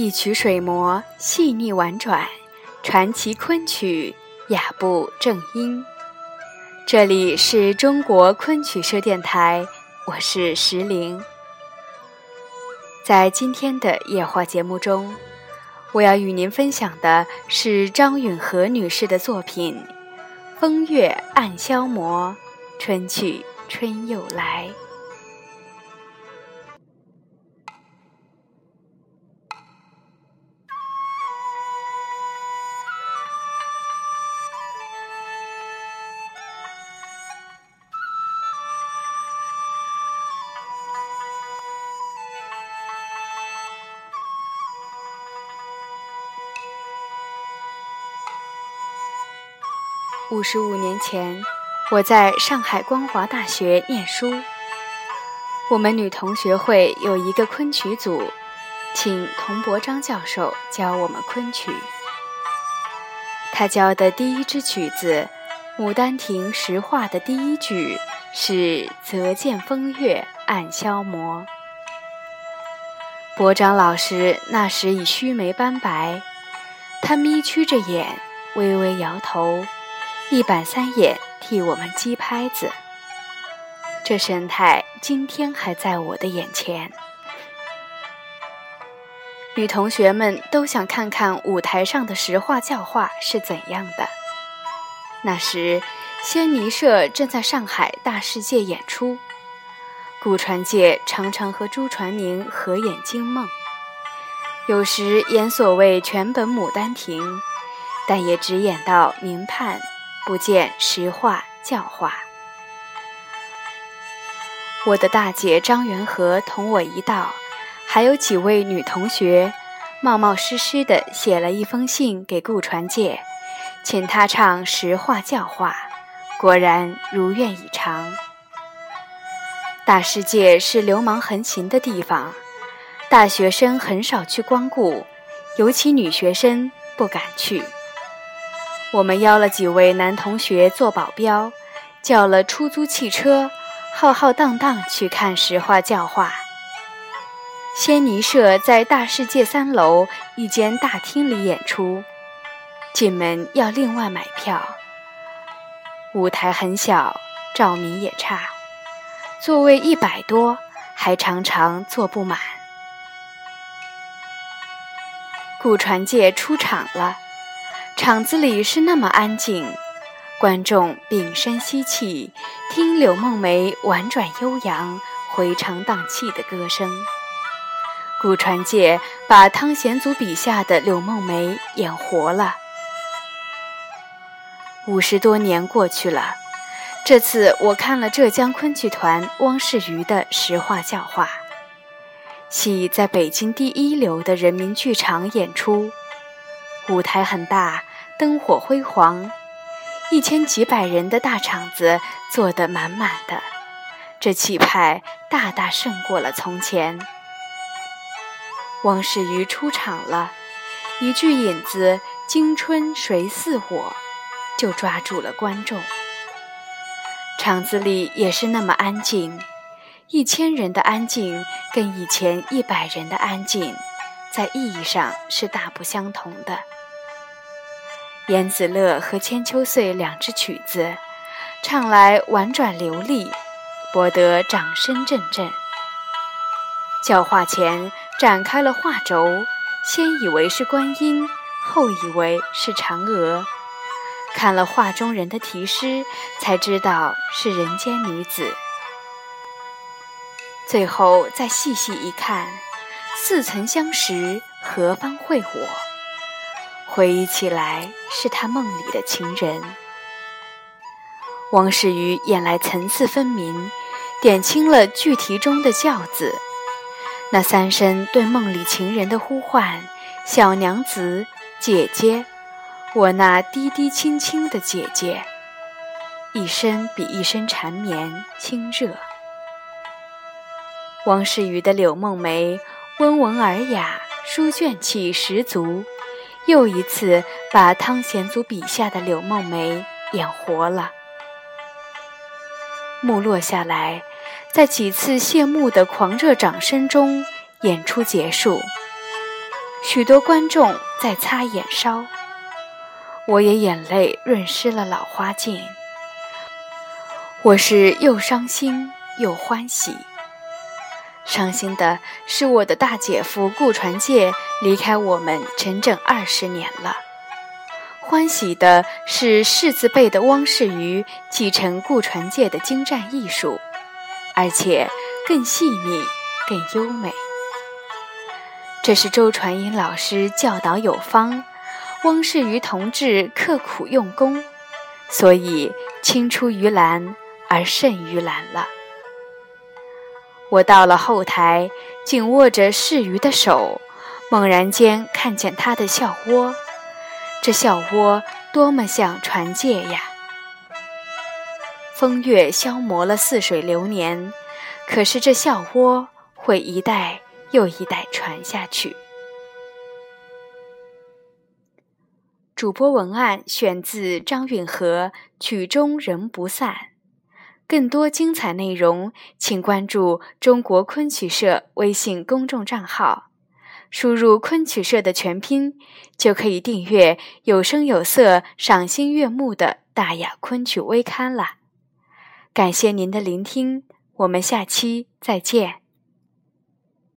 一曲水磨细腻婉转，传奇昆曲雅步正音。这里是中国昆曲社电台，我是石玲。在今天的夜话节目中，我要与您分享的是张允和女士的作品《风月暗消磨，春去春又来》。五十五年前，我在上海光华大学念书。我们女同学会有一个昆曲组，请童伯章教授教我们昆曲。他教的第一支曲子《牡丹亭》实话的第一句是“则见风月暗消磨”。伯章老师那时已须眉斑白，他眯曲着眼，微微摇头。一板三眼替我们击拍子，这神态今天还在我的眼前。女同学们都想看看舞台上的实话教化是怎样的。那时，仙尼社正在上海大世界演出，顾传介常常和朱传明合演《惊梦》，有时演所谓全本《牡丹亭》，但也只演到明判。不见实话教化。我的大姐张元和同我一道，还有几位女同学，冒冒失失地写了一封信给顾传介，请他唱实话教化。果然如愿以偿。大世界是流氓横行的地方，大学生很少去光顾，尤其女学生不敢去。我们邀了几位男同学做保镖，叫了出租汽车，浩浩荡荡去看石化教化。仙尼社在大世界三楼一间大厅里演出，进门要另外买票。舞台很小，照明也差，座位一百多，还常常坐不满。顾传介出场了。场子里是那么安静，观众屏声息气，听柳梦梅婉转悠扬、回肠荡气的歌声。顾传介把汤显祖笔下的柳梦梅演活了。五十多年过去了，这次我看了浙江昆剧团汪世瑜的实话教化，戏在北京第一流的人民剧场演出，舞台很大。灯火辉煌，一千几百人的大场子坐得满满的，这气派大大胜过了从前。汪世瑜出场了，一句引子“惊春谁似我”，就抓住了观众。场子里也是那么安静，一千人的安静跟以前一百人的安静，在意义上是大不相同的。燕子乐和千秋岁两支曲子，唱来婉转流利，博得掌声阵阵。教化前展开了画轴，先以为是观音，后以为是嫦娥，看了画中人的题诗，才知道是人间女子。最后再细细一看，似曾相识，何方会我？回忆起来，是他梦里的情人。汪世瑜演来层次分明，点清了句题中的教字。那三声对梦里情人的呼唤：“小娘子，姐姐，我那滴滴轻轻的姐姐。”一声比一声缠绵亲热。汪世瑜的柳梦梅，温文尔雅，书卷气十足。又一次把汤显祖笔下的柳梦梅演活了。幕落下来，在几次谢幕的狂热掌声中，演出结束。许多观众在擦眼梢，我也眼泪润湿了老花镜。我是又伤心又欢喜。伤心的是我的大姐夫顾传介离开我们整整二十年了，欢喜的是世字辈的汪世瑜继承顾传介的精湛艺术，而且更细腻、更优美。这是周传英老师教导有方，汪世瑜同志刻苦用功，所以青出于蓝而胜于蓝了。我到了后台，紧握着世瑜的手，猛然间看见他的笑窝，这笑窝多么像传戒呀！风月消磨了似水流年，可是这笑窝会一代又一代传下去。主播文案选自张允和《曲终人不散》。更多精彩内容，请关注中国昆曲社微信公众账号，输入“昆曲社”的全拼，就可以订阅有声有色、赏心悦目的大雅昆曲微刊了。感谢您的聆听，我们下期再见。